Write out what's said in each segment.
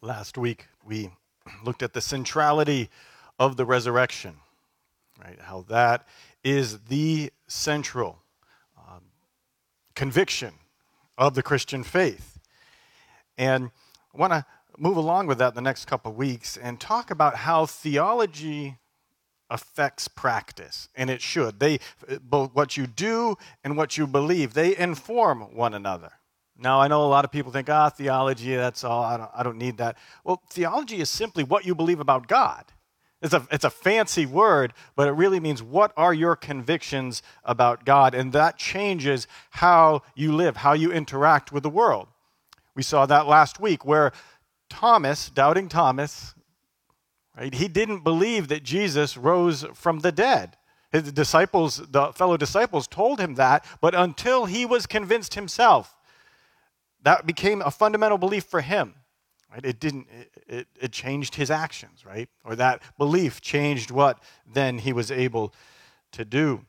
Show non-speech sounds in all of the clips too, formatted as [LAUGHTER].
Last week, we [CLEARS THROAT] looked at the centrality of the resurrection, right? How that is the central um, conviction of the Christian faith. And I want to move along with that the next couple weeks and talk about how theology affects practice and it should they both what you do and what you believe they inform one another now, I know a lot of people think, ah, theology, that's all, I don't, I don't need that. Well, theology is simply what you believe about God. It's a, it's a fancy word, but it really means what are your convictions about God? And that changes how you live, how you interact with the world. We saw that last week where Thomas, doubting Thomas, right, he didn't believe that Jesus rose from the dead. His disciples, the fellow disciples, told him that, but until he was convinced himself, that became a fundamental belief for him. Right? It didn't. It, it, changed his actions, right? Or that belief changed what then he was able to do.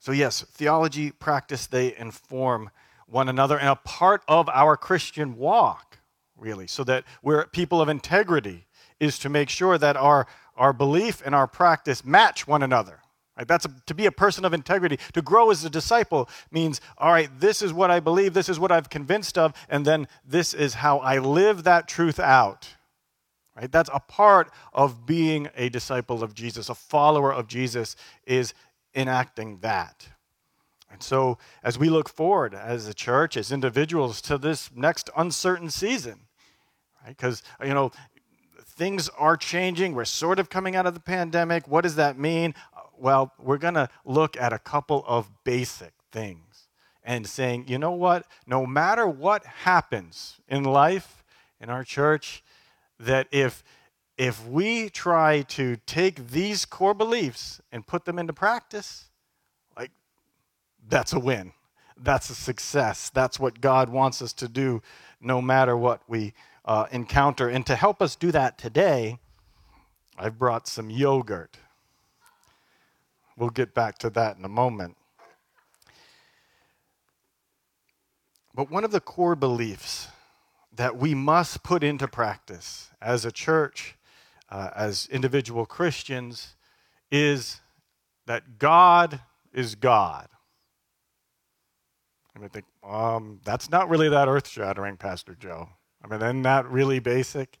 So yes, theology, practice, they inform one another and a part of our Christian walk, really, so that we're people of integrity is to make sure that our, our belief and our practice match one another. Right? That's a, to be a person of integrity. To grow as a disciple means, all right, this is what I believe, this is what I've convinced of, and then this is how I live that truth out. Right? That's a part of being a disciple of Jesus, a follower of Jesus is enacting that. And so, as we look forward as a church, as individuals, to this next uncertain season, right? Because, you know, things are changing. We're sort of coming out of the pandemic. What does that mean? Well, we're going to look at a couple of basic things and saying, you know what? No matter what happens in life, in our church, that if if we try to take these core beliefs and put them into practice, like that's a win. That's a success. That's what God wants us to do no matter what we uh, encounter. And to help us do that today, I've brought some yogurt. We'll get back to that in a moment. But one of the core beliefs that we must put into practice as a church, uh, as individual Christians, is that God is God. I think, um, that's not really that earth shattering, Pastor Joe. I mean, isn't that really basic?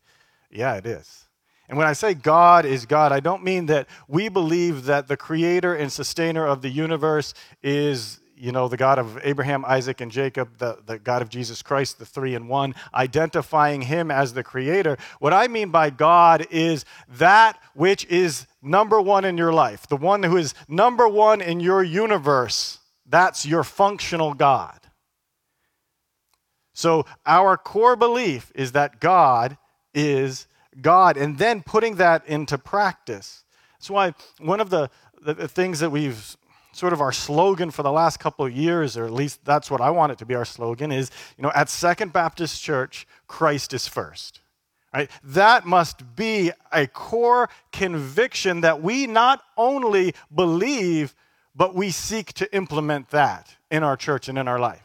Yeah, it is. And when I say God is God, I don't mean that we believe that the creator and sustainer of the universe is, you know, the God of Abraham, Isaac, and Jacob, the, the God of Jesus Christ, the three in one, identifying him as the creator. What I mean by God is that which is number one in your life, the one who is number one in your universe. That's your functional God. So, our core belief is that God is God and then putting that into practice. That's why one of the, the, things that we've sort of our slogan for the last couple of years, or at least that's what I want it to be our slogan, is you know, at Second Baptist Church, Christ is first. Right? That must be a core conviction that we not only believe, but we seek to implement that in our church and in our life.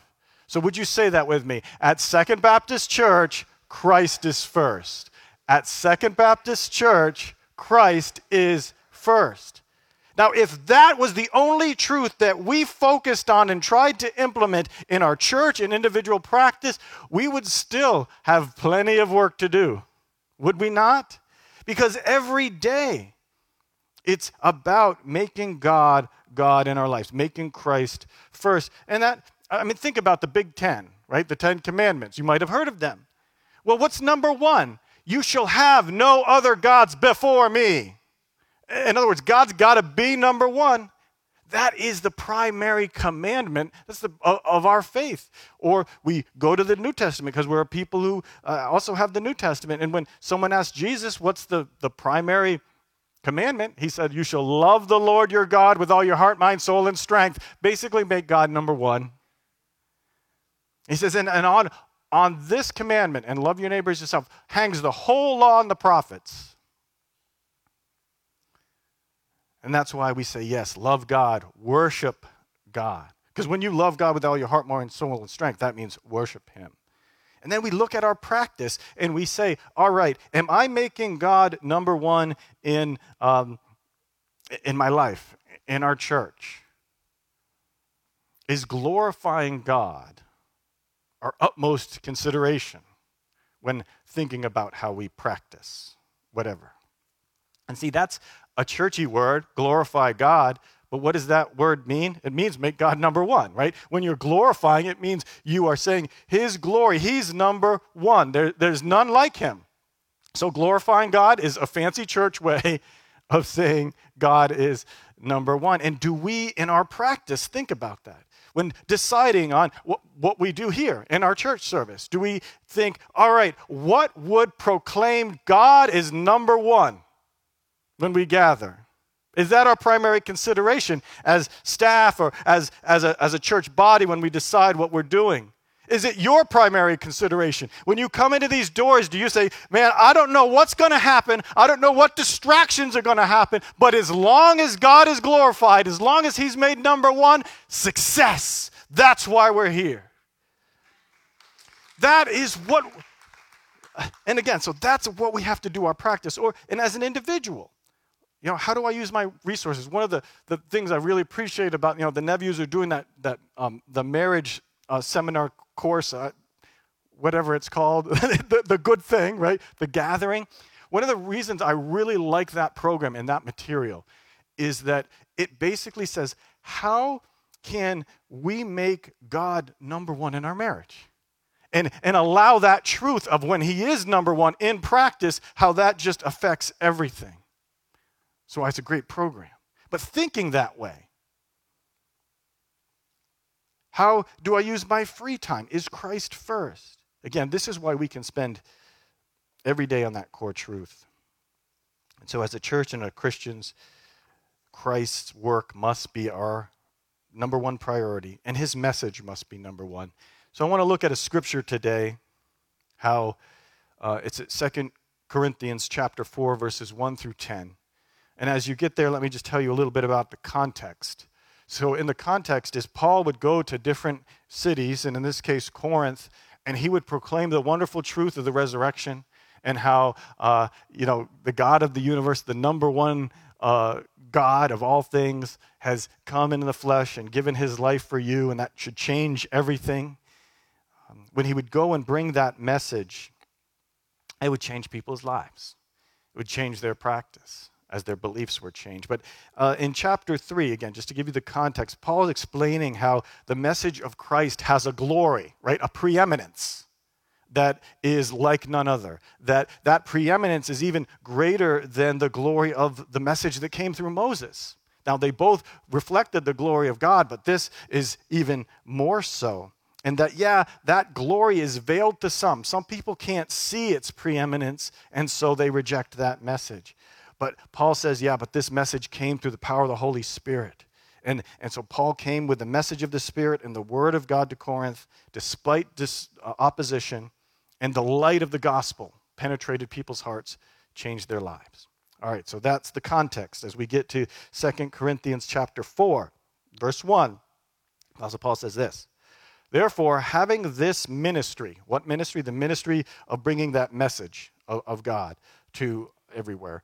So, would you say that with me? At Second Baptist Church, Christ is first at Second Baptist Church, Christ is first. Now, if that was the only truth that we focused on and tried to implement in our church and individual practice, we would still have plenty of work to do. Would we not? Because every day it's about making God God in our lives, making Christ first. And that, I mean, think about the Big Ten, right? The Ten Commandments. You might have heard of them. Well, what's number one? You shall have no other gods before me. In other words, God's got to be number one. That is the primary commandment that's the, of our faith. Or we go to the New Testament because we're people who uh, also have the New Testament. And when someone asked Jesus, what's the, the primary commandment? He said, You shall love the Lord your God with all your heart, mind, soul, and strength. Basically, make God number one. He says, and, and on on this commandment and love your neighbors yourself hangs the whole law and the prophets. And that's why we say, yes, love God, worship God. Because when you love God with all your heart, mind, soul, and strength, that means worship Him. And then we look at our practice and we say, all right, am I making God number one in, um, in my life, in our church? Is glorifying God our utmost consideration when thinking about how we practice whatever? And see, that's a churchy word, glorify God, but what does that word mean? It means make God number one, right? When you're glorifying, it means you are saying His glory. He's number one. There, there's none like Him. So glorifying God is a fancy church way [LAUGHS] of saying God is number one. And do we, in our practice, think about that? When deciding on what, what we do here in our church service, do we think, all right, what would proclaim God is number one when we gather? Is that our primary consideration as staff or as, as, a, as a church body when we decide what we're doing? Is it your primary consideration? When you come into these doors, do you say, Man, I don't know what's going to happen. I don't know what distractions are going to happen. But as long as God is glorified, as long as He's made number one, success. That's why we're here. That is what, and again, so that's what we have to do our practice. Or, and as an individual, you know, how do I use my resources? One of the, the things I really appreciate about, you know, the nephews are doing that, that um, the marriage uh, seminar course, uh, whatever it's called, [LAUGHS] the, the good thing, right? The gathering. One of the reasons I really like that program and that material is that it basically says, how can we make God number one in our marriage? And, and allow that truth of when He is number one in practice, how that just affects everything. So it's a great program. But thinking that way, how do I use my free time? Is Christ first? Again, this is why we can spend every day on that core truth. And so, as a church and as Christians, Christ's work must be our number one priority, and his message must be number one. So, I want to look at a scripture today, how uh, it's at Second Corinthians chapter 4, verses 1 through 10. And as you get there, let me just tell you a little bit about the context. So, in the context, is Paul would go to different cities, and in this case, Corinth, and he would proclaim the wonderful truth of the resurrection and how, uh, you know, the God of the universe, the number one uh, God of all things, has come in the flesh and given his life for you, and that should change everything. Um, when he would go and bring that message, it would change people's lives, it would change their practice as their beliefs were changed. But uh, in chapter 3, again, just to give you the context, Paul is explaining how the message of Christ has a glory, right? A preeminence that is like none other. That that preeminence is even greater than the glory of the message that came through Moses. Now, they both reflected the glory of God, but this is even more so. And that, yeah, that glory is veiled to some. Some people can't see its preeminence, and so they reject that message. But Paul says, yeah, but this message came through the power of the Holy Spirit. And, and so Paul came with the message of the Spirit and the word of God to Corinth, despite this uh, opposition, and the light of the gospel penetrated people's hearts, changed their lives. All right, so that's the context as we get to Second Corinthians chapter 4, verse 1. Apostle Paul says this Therefore, having this ministry, what ministry? The ministry of bringing that message of, of God to everywhere.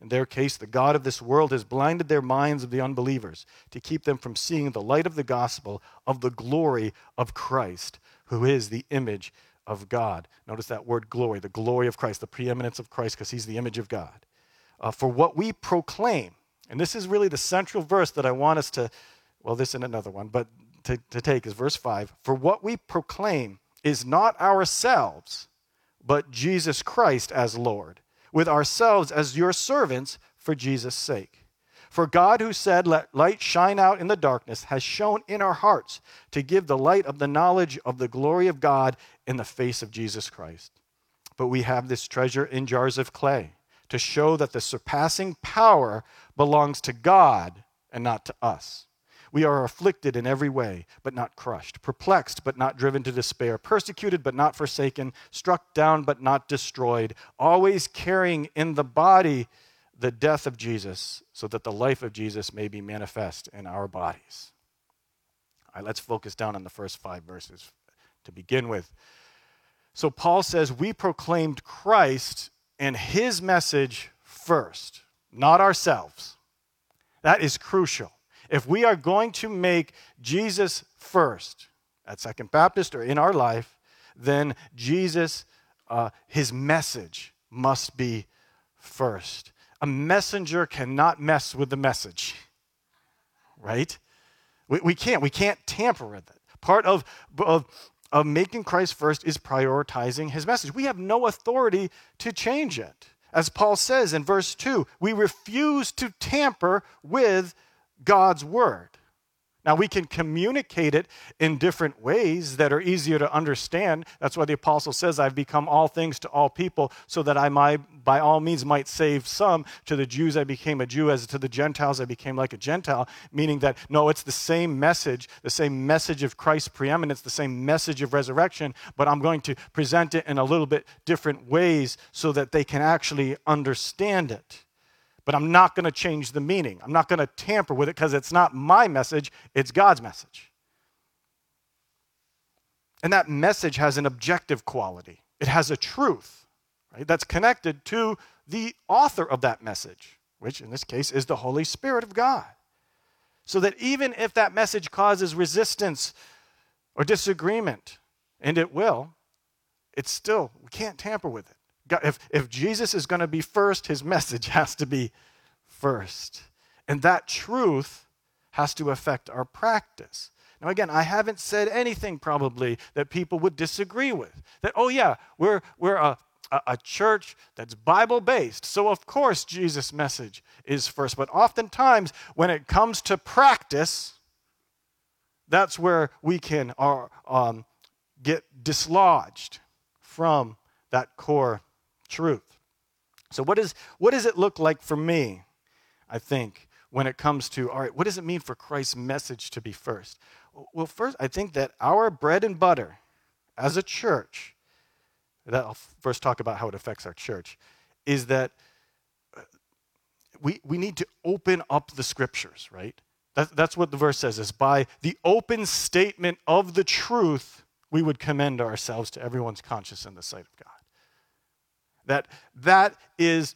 In their case, the God of this world has blinded their minds of the unbelievers to keep them from seeing the light of the gospel of the glory of Christ, who is the image of God. Notice that word glory, the glory of Christ, the preeminence of Christ, because he's the image of God. Uh, for what we proclaim, and this is really the central verse that I want us to, well, this and another one, but to, to take is verse 5. For what we proclaim is not ourselves, but Jesus Christ as Lord with ourselves as your servants for Jesus' sake. For God, who said, Let light shine out in the darkness, has shone in our hearts to give the light of the knowledge of the glory of God in the face of Jesus Christ. But we have this treasure in jars of clay to show that the surpassing power belongs to God and not to us. We are afflicted in every way, but not crushed, perplexed, but not driven to despair, persecuted, but not forsaken, struck down, but not destroyed, always carrying in the body the death of Jesus, so that the life of Jesus may be manifest in our bodies. All right, let's focus down on the first five verses to begin with. So, Paul says, We proclaimed Christ and his message first, not ourselves. That is crucial. If we are going to make Jesus first at Second Baptist or in our life, then Jesus, uh, his message must be first. A messenger cannot mess with the message, [LAUGHS] right? We, we can't. We can't tamper with it. Part of, of, of making Christ first is prioritizing his message. We have no authority to change it. As Paul says in verse 2, we refuse to tamper with God's word. Now, we can communicate it in different ways that are easier to understand. That's why the apostle says, I've become all things to all people, so that I might, by all means, might save some. To the Jews, I became a Jew, as to the Gentiles, I became like a Gentile, meaning that, no, it's the same message, the same message of Christ's preeminence, the same message of resurrection, but I'm going to present it in a little bit different ways so that they can actually understand it but I'm not going to change the meaning. I'm not going to tamper with it because it's not my message, it's God's message. And that message has an objective quality, it has a truth, right? That's connected to the author of that message, which in this case is the Holy Spirit of God. So that even if that message causes resistance or disagreement, and it will, it's still, we can't tamper with it. If, if Jesus is going to be first, his message [LAUGHS] has to be first. And that truth has to affect our practice. Now, again, I haven't said anything probably that people would disagree with. That, oh, yeah, we're, we're a, a, a church that's Bible based. So, of course, Jesus' message is first. But oftentimes, when it comes to practice, that's where we can uh, um, get dislodged from that core truth. So, what, is, what does it look like for me, I think, when it comes to, all right, what does it mean for Christ's message to be first? Well, first, I think that our bread and butter as a church, that I'll first talk about how it affects our church, is that uh, we, we need to open up the scriptures, right? That, that's what the verse says, is by the open statement of the truth, we would commend ourselves to everyone's conscience in the sight of God. That that is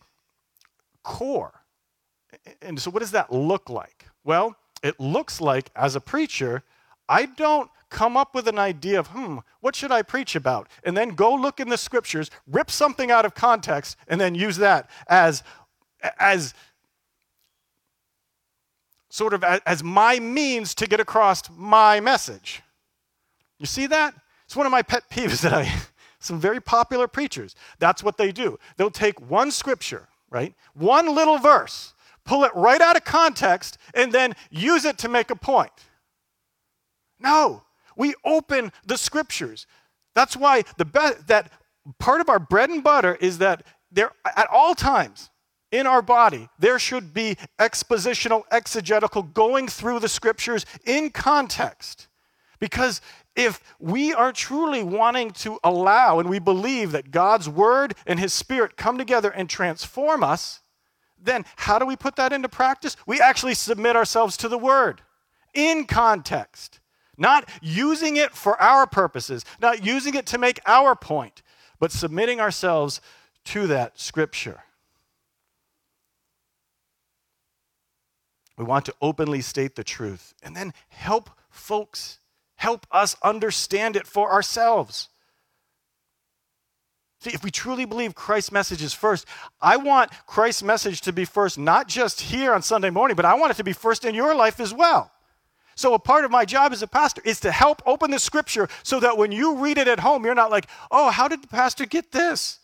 core. And so what does that look like? Well, it looks like as a preacher, I don't come up with an idea of, hmm, what should I preach about? And then go look in the scriptures, rip something out of context, and then use that as, as sort of as my means to get across my message. You see that? It's one of my pet peeves [LAUGHS] that I some very popular preachers. That's what they do. They'll take one scripture, right? One little verse, pull it right out of context, and then use it to make a point. No, we open the scriptures. That's why the be- that part of our bread and butter is that there at all times in our body there should be expositional exegetical going through the scriptures in context because if we are truly wanting to allow and we believe that God's word and his spirit come together and transform us, then how do we put that into practice? We actually submit ourselves to the word in context, not using it for our purposes, not using it to make our point, but submitting ourselves to that scripture. We want to openly state the truth and then help folks help us understand it for ourselves. See, if we truly believe Christ's message is first, I want Christ's message to be first, not just here on Sunday morning, but I want it to be first in your life as well. So, a part of my job as a pastor is to help open the scripture so that when you read it at home, you're not like, oh, how did the pastor get this?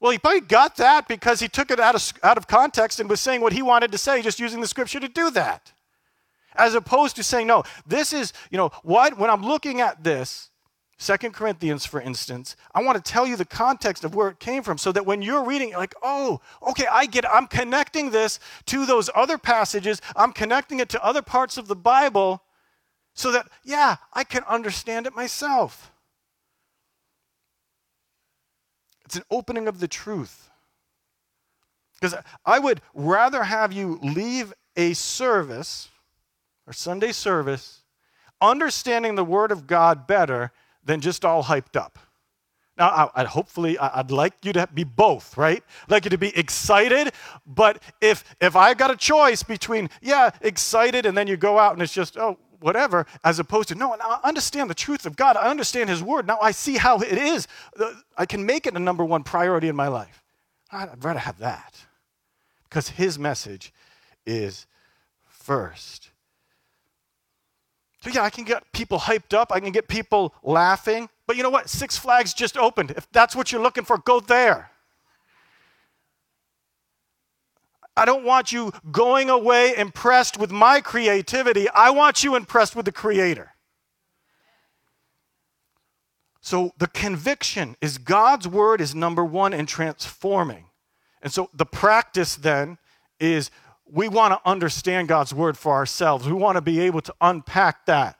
Well, he probably got that because he took it out of, out of context and was saying what he wanted to say, just using the scripture to do that as opposed to saying, no, this is, you know, what, when I'm looking at this, Second Corinthians, for instance, I want to tell you the context of where it came from so that when you're reading, like, oh, okay, I get it. I'm connecting this to those other passages, I'm connecting it to other parts of the Bible so that, yeah, I can understand it myself. It's an opening of the truth. Because I would rather have you leave a service or Sunday service understanding the Word of God better than just all hyped up. Now, I, hopefully, I'd like you to be both, right? I'd like you to be excited, but if if I got a choice between yeah, excited, and then you go out and it's just oh whatever, as opposed to no, I understand the truth of God. I understand His Word. Now I see how it is. I can make it a number one priority in my life. I'd rather have that because His message is first. So, yeah, I can get people hyped up. I can get people laughing. But you know what? Six Flags just opened. If that's what you're looking for, go there. I don't want you going away impressed with my creativity. I want you impressed with the Creator. So the conviction is God's word is number one in transforming. And so the practice then is we want to understand God's word for ourselves. We want to be able to unpack that,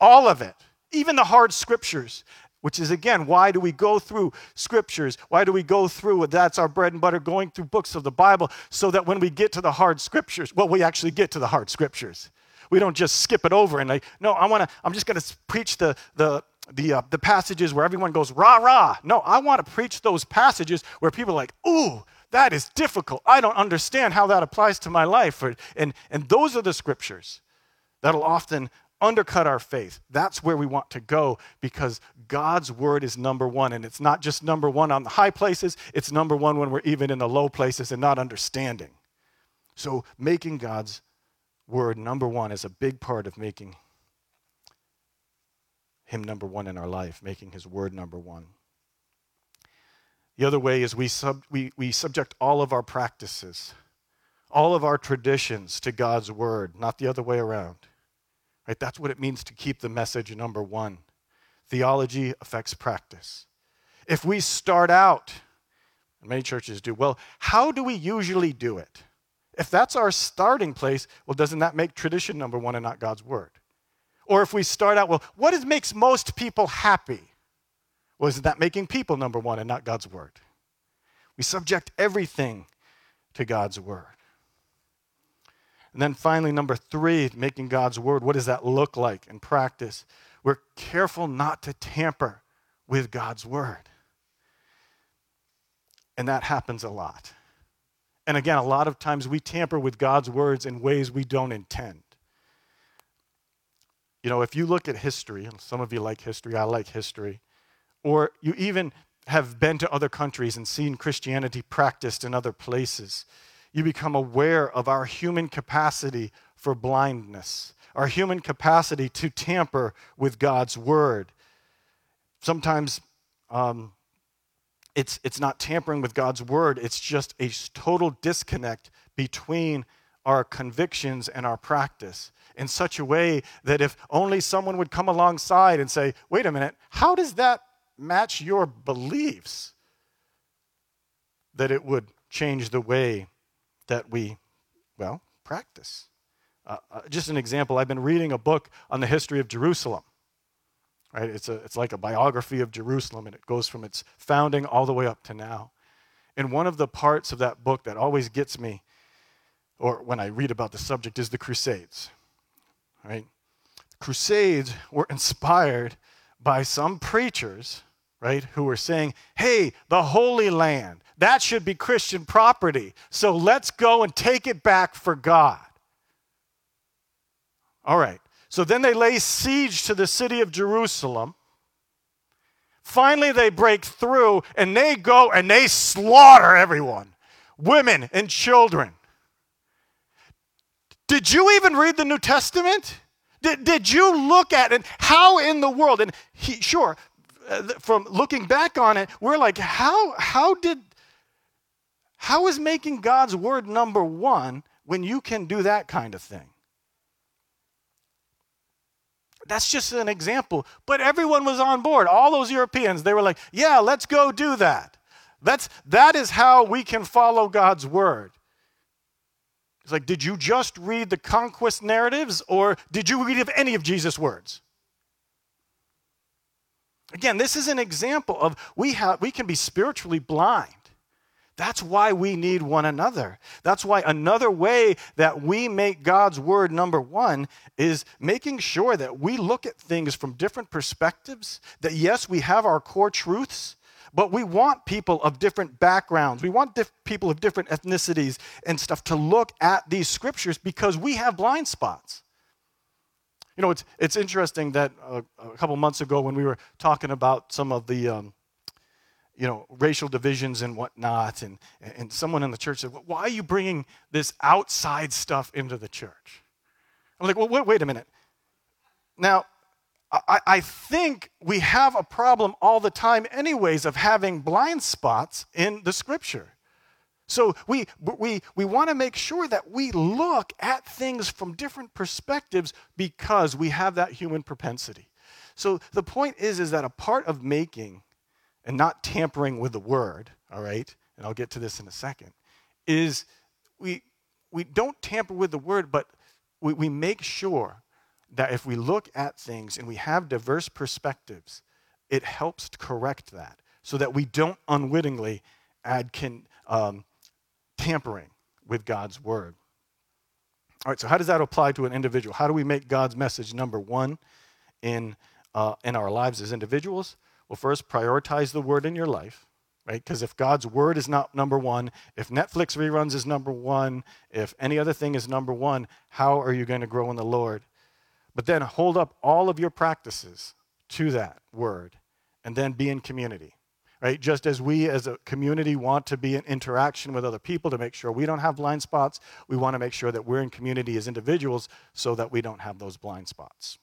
all of it, even the hard scriptures, which is again, why do we go through scriptures? Why do we go through, that's our bread and butter, going through books of the Bible, so that when we get to the hard scriptures, well, we actually get to the hard scriptures. We don't just skip it over and like, no, I want to, I'm just going to preach the, the, the, uh, the passages where everyone goes, rah, rah. No, I want to preach those passages where people are like, ooh, that is difficult. I don't understand how that applies to my life. And, and those are the scriptures that'll often undercut our faith. That's where we want to go because God's word is number one. And it's not just number one on the high places, it's number one when we're even in the low places and not understanding. So, making God's word number one is a big part of making Him number one in our life, making His word number one. The other way is we, sub, we, we subject all of our practices, all of our traditions to God's word, not the other way around. Right? That's what it means to keep the message number one. Theology affects practice. If we start out, and many churches do, well, how do we usually do it? If that's our starting place, well, doesn't that make tradition number one and not God's word? Or if we start out, well, what is, makes most people happy? Was that making people number one and not God's word? We subject everything to God's word. And then finally, number three, making God's word. What does that look like in practice? We're careful not to tamper with God's word. And that happens a lot. And again, a lot of times we tamper with God's words in ways we don't intend. You know, if you look at history, and some of you like history, I like history or you even have been to other countries and seen Christianity practiced in other places, you become aware of our human capacity for blindness, our human capacity to tamper with God's word. Sometimes um, it's, it's not tampering with God's word, it's just a total disconnect between our convictions and our practice in such a way that if only someone would come alongside and say, wait a minute, how does that match your beliefs, that it would change the way that we, well, practice. Uh, uh, just an example, I've been reading a book on the history of Jerusalem. Right? It's, a, it's like a biography of Jerusalem, and it goes from its founding all the way up to now. And one of the parts of that book that always gets me, or when I read about the subject, is the Crusades. Right? Crusades were [LAUGHS] inspired by some preachers right, who were saying, hey, the Holy Land, that should be Christian property. So let's go and take it back for God. All right. So then they lay siege to the city of Jerusalem. Finally, they break through and they go and they slaughter everyone women and children. Did you even read the New Testament? Did, did you look at it? How in the world? And he, sure, Uh, from looking back on it, we're like, how, how did, how is making God's word number one when you can do that kind of thing? That's just an example. But everyone was on board. All those Europeans, they were like, yeah, let's go do that. That's, that is how we can follow God's word. It's like, did you just read the conquest narratives or did you read any of Jesus' words? Again, this is an example of we, have, we can be spiritually blind. That's why we need one another. That's why another way that we make God's word number one is making sure that we look at things from different perspectives. That yes, we have our core truths, but we want people of different backgrounds. We want diff- people of different ethnicities and stuff to look at these scriptures because we have blind spots. You know, it's, it's interesting that uh, a couple months ago when we were talking about some of the, um, you know, racial divisions and whatnot, and, and someone in the church said, Why are you bringing this outside stuff into the church? I'm like, Well, wait, wait a minute. Now, I, I think we have a problem all the time, anyways, of having blind spots in the scripture. So we, we, we want to make sure that we look at things from different perspectives because we have that human propensity. So the point is, is that a part of making and not tampering with the word, all right, and I'll get to this in a second, is we, we don't tamper with the word, but we, we make sure that if we look at things and we have diverse perspectives, it helps to correct that so that we don't unwittingly add can, um, tampering with God's word. All right, so how does that apply to an individual? How do we make God's message number one in, uh, in our lives as individuals? Well, first, prioritize the word in your life, right? Because if God's word is not number one, if Netflix reruns is number one, if any other thing is number one, how are you going to grow in the Lord? But then hold up all of your practices to that word and then be in community right? Just as we as a community want to be in interaction with other people to make sure we don't have blind spots, we want to make sure that we're in community as individuals so that we don't have those blind spots.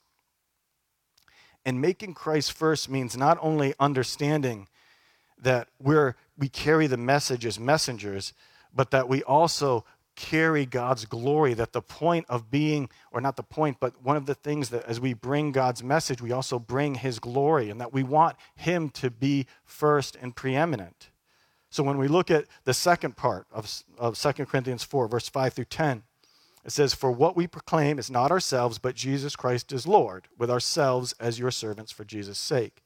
And making Christ first means not only understanding that we're, we carry the message as messengers, but that we also carry God's glory. That the point of being, or not the point, but one of the things that as we bring God's message, we also bring His glory, and that we want Him to be first and preeminent. So when we look at the second part of, of 2 Corinthians 4, verse 5 through 10, it says, For what we proclaim is not ourselves, but Jesus Christ is Lord, with ourselves as your servants for Jesus' sake.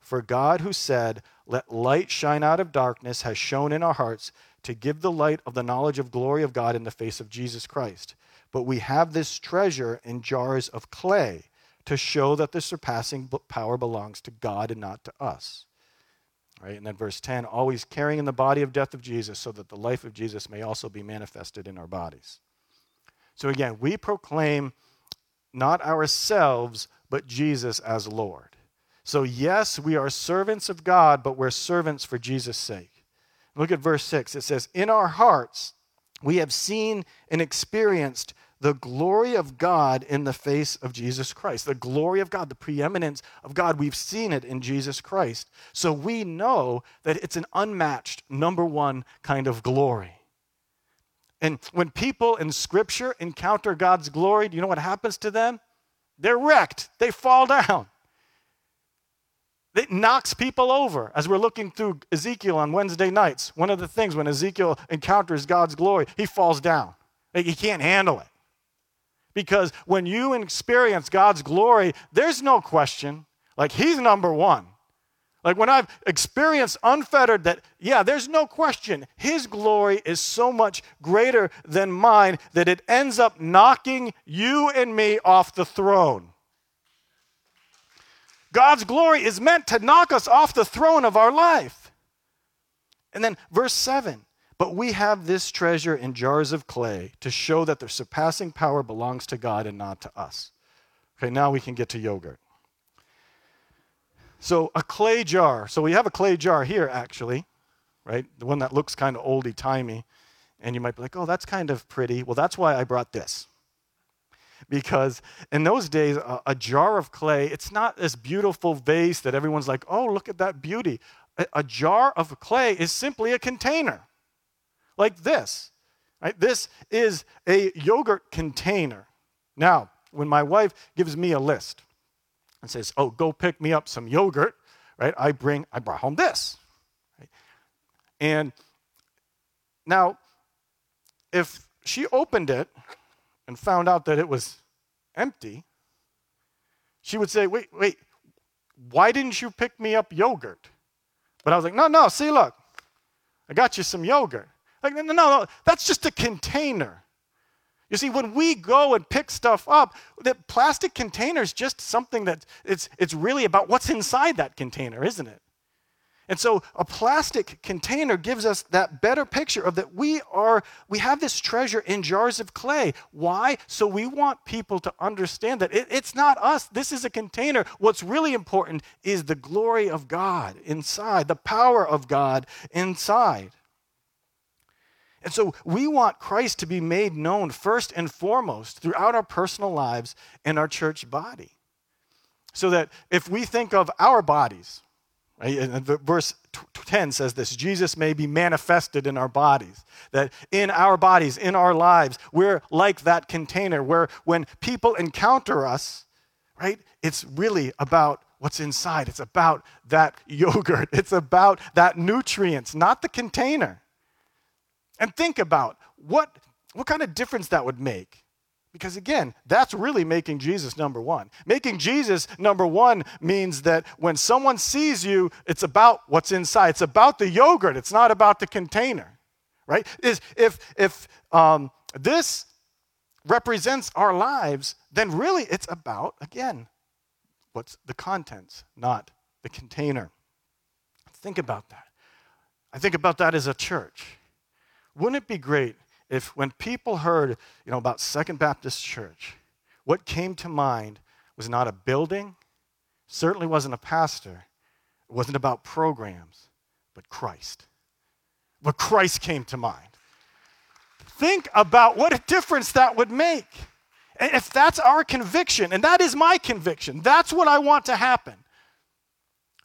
For God, who said, Let light shine out of darkness, has shone in our hearts to give the light of the knowledge of glory of God in the face of Jesus Christ. But we have this treasure in jars of clay to show that the surpassing power belongs to God and not to us. Right? And then verse 10 always carrying in the body of death of Jesus so that the life of Jesus may also be manifested in our bodies. So again, we proclaim not ourselves, but Jesus as Lord. So, yes, we are servants of God, but we're servants for Jesus' sake. Look at verse 6. It says, In our hearts we have seen and experienced the glory of God in the face of Jesus Christ. The glory of God, the preeminence of God, we've seen it in Jesus Christ. So we know that it's an unmatched, number one kind of glory. And when people in Scripture encounter God's glory, do you know what happens to them? They're wrecked, they fall down. It knocks people over. As we're looking through Ezekiel on Wednesday nights, one of the things when Ezekiel encounters God's glory, he falls down. He can't handle it. Because when you experience God's glory, there's no question. Like, he's number one. Like, when I've experienced unfettered, that, yeah, there's no question. His glory is so much greater than mine that it ends up knocking you and me off the throne. God's glory is meant to knock us off the throne of our life. And then verse 7 But we have this treasure in jars of clay to show that the surpassing power belongs to God and not to us. Okay, now we can get to yogurt. So, a clay jar. So, we have a clay jar here, actually, right? The one that looks kind of oldie timey. And you might be like, oh, that's kind of pretty. Well, that's why I brought this because in those days, a, a, jar of clay, it's not this beautiful vase that everyone's like, oh, look at that beauty. A, a jar of clay is simply a container like this. Right? This is a yogurt container. Now, when my wife gives me a list, and says, "Oh, go pick me up some yogurt," right? I bring I brought home this. Right? And now if she opened it and found out that it was empty, she would say, "Wait, wait. Why didn't you pick me up yogurt?" But I was like, "No, no, see look. I got you some yogurt." Like, no, no, no, that's just a container. You see, when we go and pick stuff up, the plastic container is just something that it's, it's really about what's inside that container, isn't it? And so a plastic container gives us that better picture of that we are we have this treasure in jars of clay. Why? So we want people to understand that it, it's not us. This is a container. What's really important is the glory of God inside, the power of God inside. And so we want Christ to be made known first and foremost throughout our personal lives and our church body. So that if we think of our bodies, verse 10 says this Jesus may be manifested in our bodies. That in our bodies, in our lives, we're like that container where when people encounter us, right, it's really about what's inside. It's about that [LAUGHS] yogurt, it's about that nutrients, not the container. And think about what, what kind of difference that would make. Because again, that's really making Jesus number one. Making Jesus number one means that when someone sees you, it's about what's inside. It's about the yogurt. It's not about the container, right? Is if if um, this represents our lives, then really it's about again what's the contents, not the container. Think about that. I think about that as a church. Wouldn't it be great if when people heard, you know, about Second Baptist Church, what came to mind was not a building, certainly wasn't a pastor, it wasn't about programs, but Christ. But Christ came to mind. Think about what a difference that would make. And if that's our conviction, and that is my conviction, that's what I want to happen,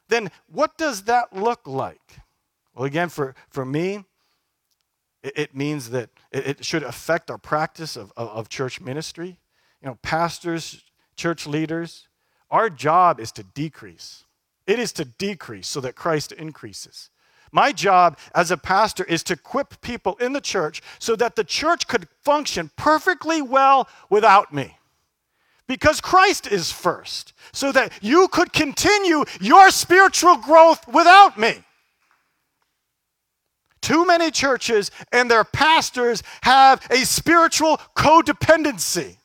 then what does that look like? Well, again, for, for me, it, it means that it, it, should affect our practice of, of, of church ministry. You know, pastors, church leaders, our job is to decrease. It is to decrease so that Christ increases. My job as a pastor is to equip people in the church so that the church could function perfectly well without me. Because Christ is first, so that you could continue your spiritual growth without me. Too many churches and their pastors have a spiritual codependency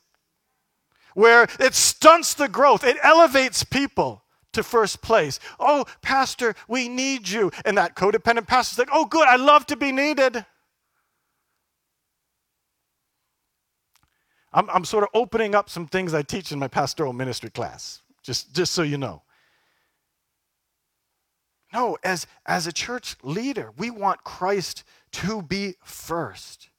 where it stunts the growth, it elevates people to first place. Oh, Pastor, we need you. And that codependent pastor's like, oh, good, I love to be needed. I'm, I'm sort of opening up some things I teach in my pastoral ministry class, just, just so you know. No, as, as a church leader, we want Christ to be first.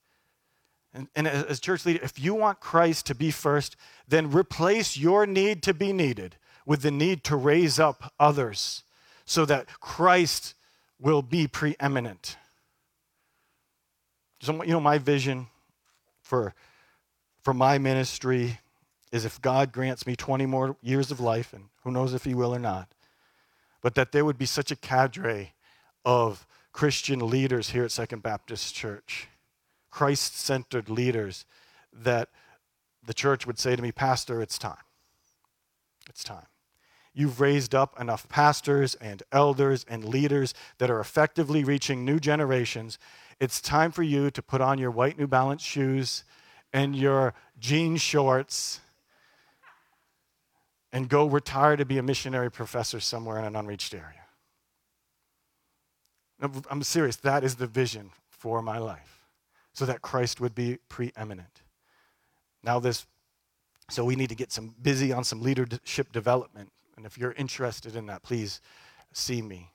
And, and as church leader, if you want Christ to be first, then replace your need to be needed with the need to raise up others so that Christ will be preeminent. So, you know, my vision for, for my ministry is if God grants me 20 more years of life, and who knows if He will or not, but that there would be such a cadre of Christian leaders here at Second Baptist Church, Christ centered leaders, that the church would say to me, Pastor, it's time. It's time. You've raised up enough pastors and elders and leaders that are effectively reaching new generations. It's time for you to put on your white New Balance shoes and your jean shorts and go retire to be a missionary professor somewhere in an unreached area. I'm serious. That is the vision for my life, so that Christ would be preeminent. Now, this, so we need to get some busy on some leadership development. And if you're interested in that, please see me.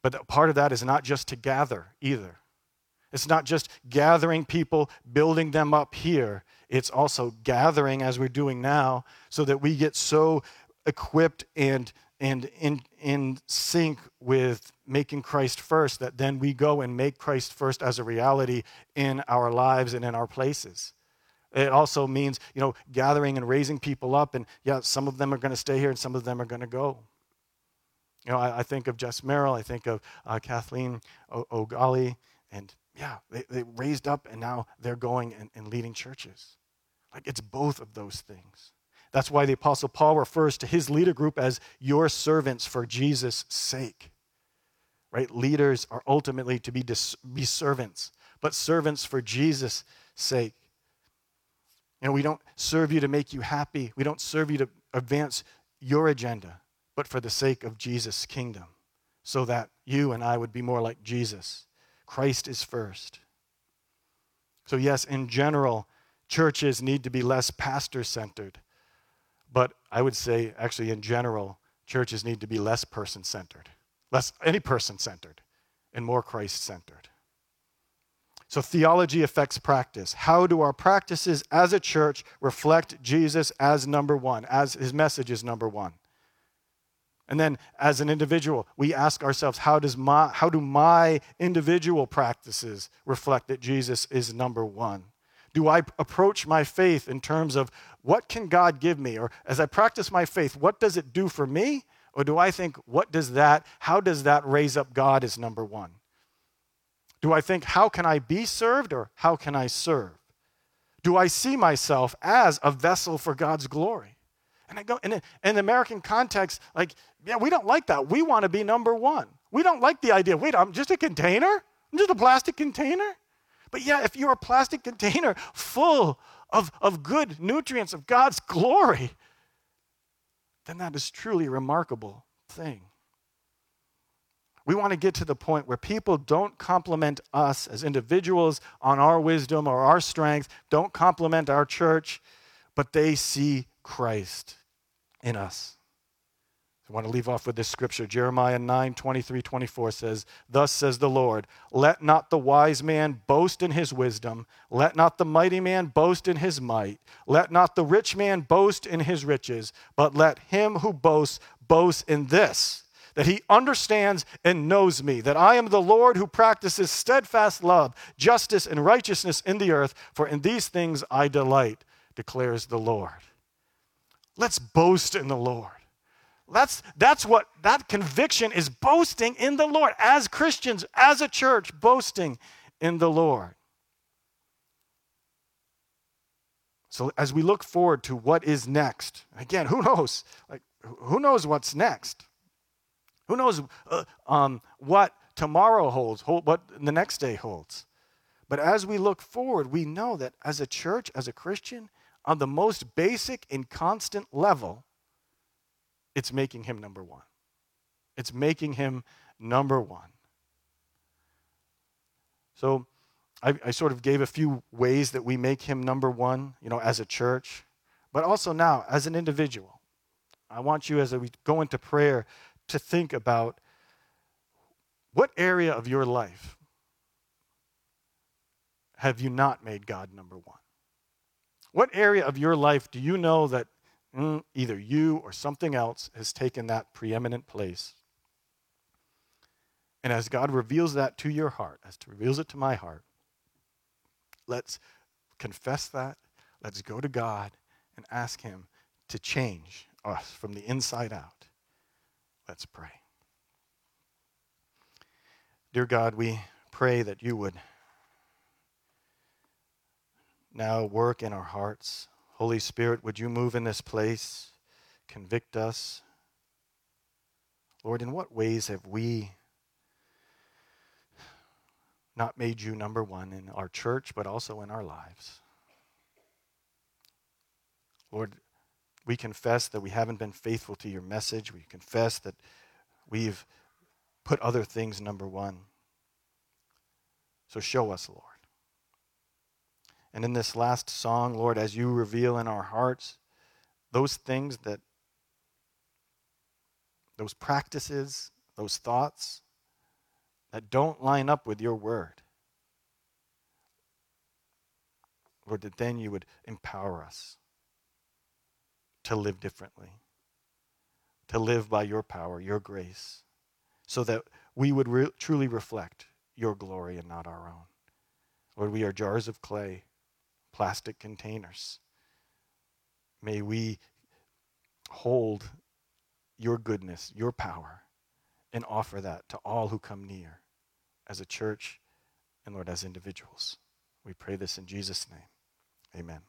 But part of that is not just to gather either. It's not just gathering people, building them up here it's also gathering as we're doing now so that we get so equipped and and in, in sync with making Christ first that then we go and make Christ first as a reality in our lives and in our places. It also means, you know, gathering and raising people up. And yeah, some of them are going to stay here and some of them are going to go. You know, I, I, think of Jess Merrill, I think of uh, Kathleen O'Gali, and yeah, they, they raised up and now they're going and, and leading churches. Like it's both of those things. That's why the Apostle Paul refers to his leader group as your servants for Jesus' sake. Right? Leaders are ultimately to be, dis- be servants, but servants for Jesus' sake. You know, we don't serve you to make you happy. We don't serve you to advance your agenda, but for the sake of Jesus' kingdom, so that you and I would be more like Jesus. Christ is first. So, yes, in general, churches need to be less pastor centered but I would say, actually, in general, churches need to be less person centered, less any person centered, and more Christ centered. So, theology affects practice. How do our practices as a church reflect Jesus as number one, as his message is number one? And then, as an individual, we ask ourselves, how, does my, how do my individual practices reflect that Jesus is number one? Do I approach my faith in terms of what can God give me? Or as I practice my faith, what does it do for me? Or do I think, what does that, how does that raise up God as number one? Do I think, how can I be served or how can I serve? Do I see myself as a vessel for God's glory? And I go, in, in the American context, like, yeah, we don't like that. We want to be number one. We don't like the idea, wait, I'm just a container? I'm just a plastic container? But yeah, if you're a plastic [LAUGHS] container full of, of good nutrients of God's glory, then that is truly a remarkable thing. We want to get to the point where people don't compliment us as individuals on our wisdom or our strength, don't compliment our church, but they see Christ in us. I want to leave off with this scripture. Jeremiah 9 23 24 says, Thus says the Lord, let not the wise man boast in his wisdom, let not the mighty man boast in his might, let not the rich man boast in his riches, but let him who boasts boast in this. That he understands and knows me, that I am the Lord who practices steadfast love, justice, and righteousness in the earth, for in these things I delight, declares the Lord. Let's boast in the Lord. That's, that's what that conviction is boasting in the Lord. As Christians, as a church, boasting in the Lord. So as we look forward to what is next, again, who knows? Like, who knows what's next? Who knows uh, um, what tomorrow holds, hold, what the next day holds? But as we look forward, we know that as a church, as a Christian, on the most basic and constant level, it's making him number one. It's making him number one. So I, I, sort of gave a few ways that we make him number one, you know, as a church, but also now as an individual. I want you, as we go into prayer, to think about what area of your life have you not made God number one? What area of your life do you know that Mm, either you or something else has taken that preeminent place. And as God reveals that to your heart, as He reveals it to my heart, let's confess that. Let's go to God and ask Him to change us from the inside out. Let's pray. Dear God, we pray that you would now work in our hearts. Holy Spirit, would you move in this place? Convict us. Lord, in what ways have we not made you number one in our church, but also in our lives? Lord, we confess that we haven't been faithful to your message. We confess that we've put other things number one. So show us, Lord. And in this last song, Lord, as you reveal in our hearts those things that, those practices, those thoughts that don't line up with your word, Lord, that then you would empower us to live differently, to live by your power, your grace, so that we would re- truly reflect your glory and not our own. Lord, we are jars of clay plastic containers. May we hold your goodness, your power, and offer that to all who come near as a church and, Lord, as individuals. We pray this in Jesus' name. Amen.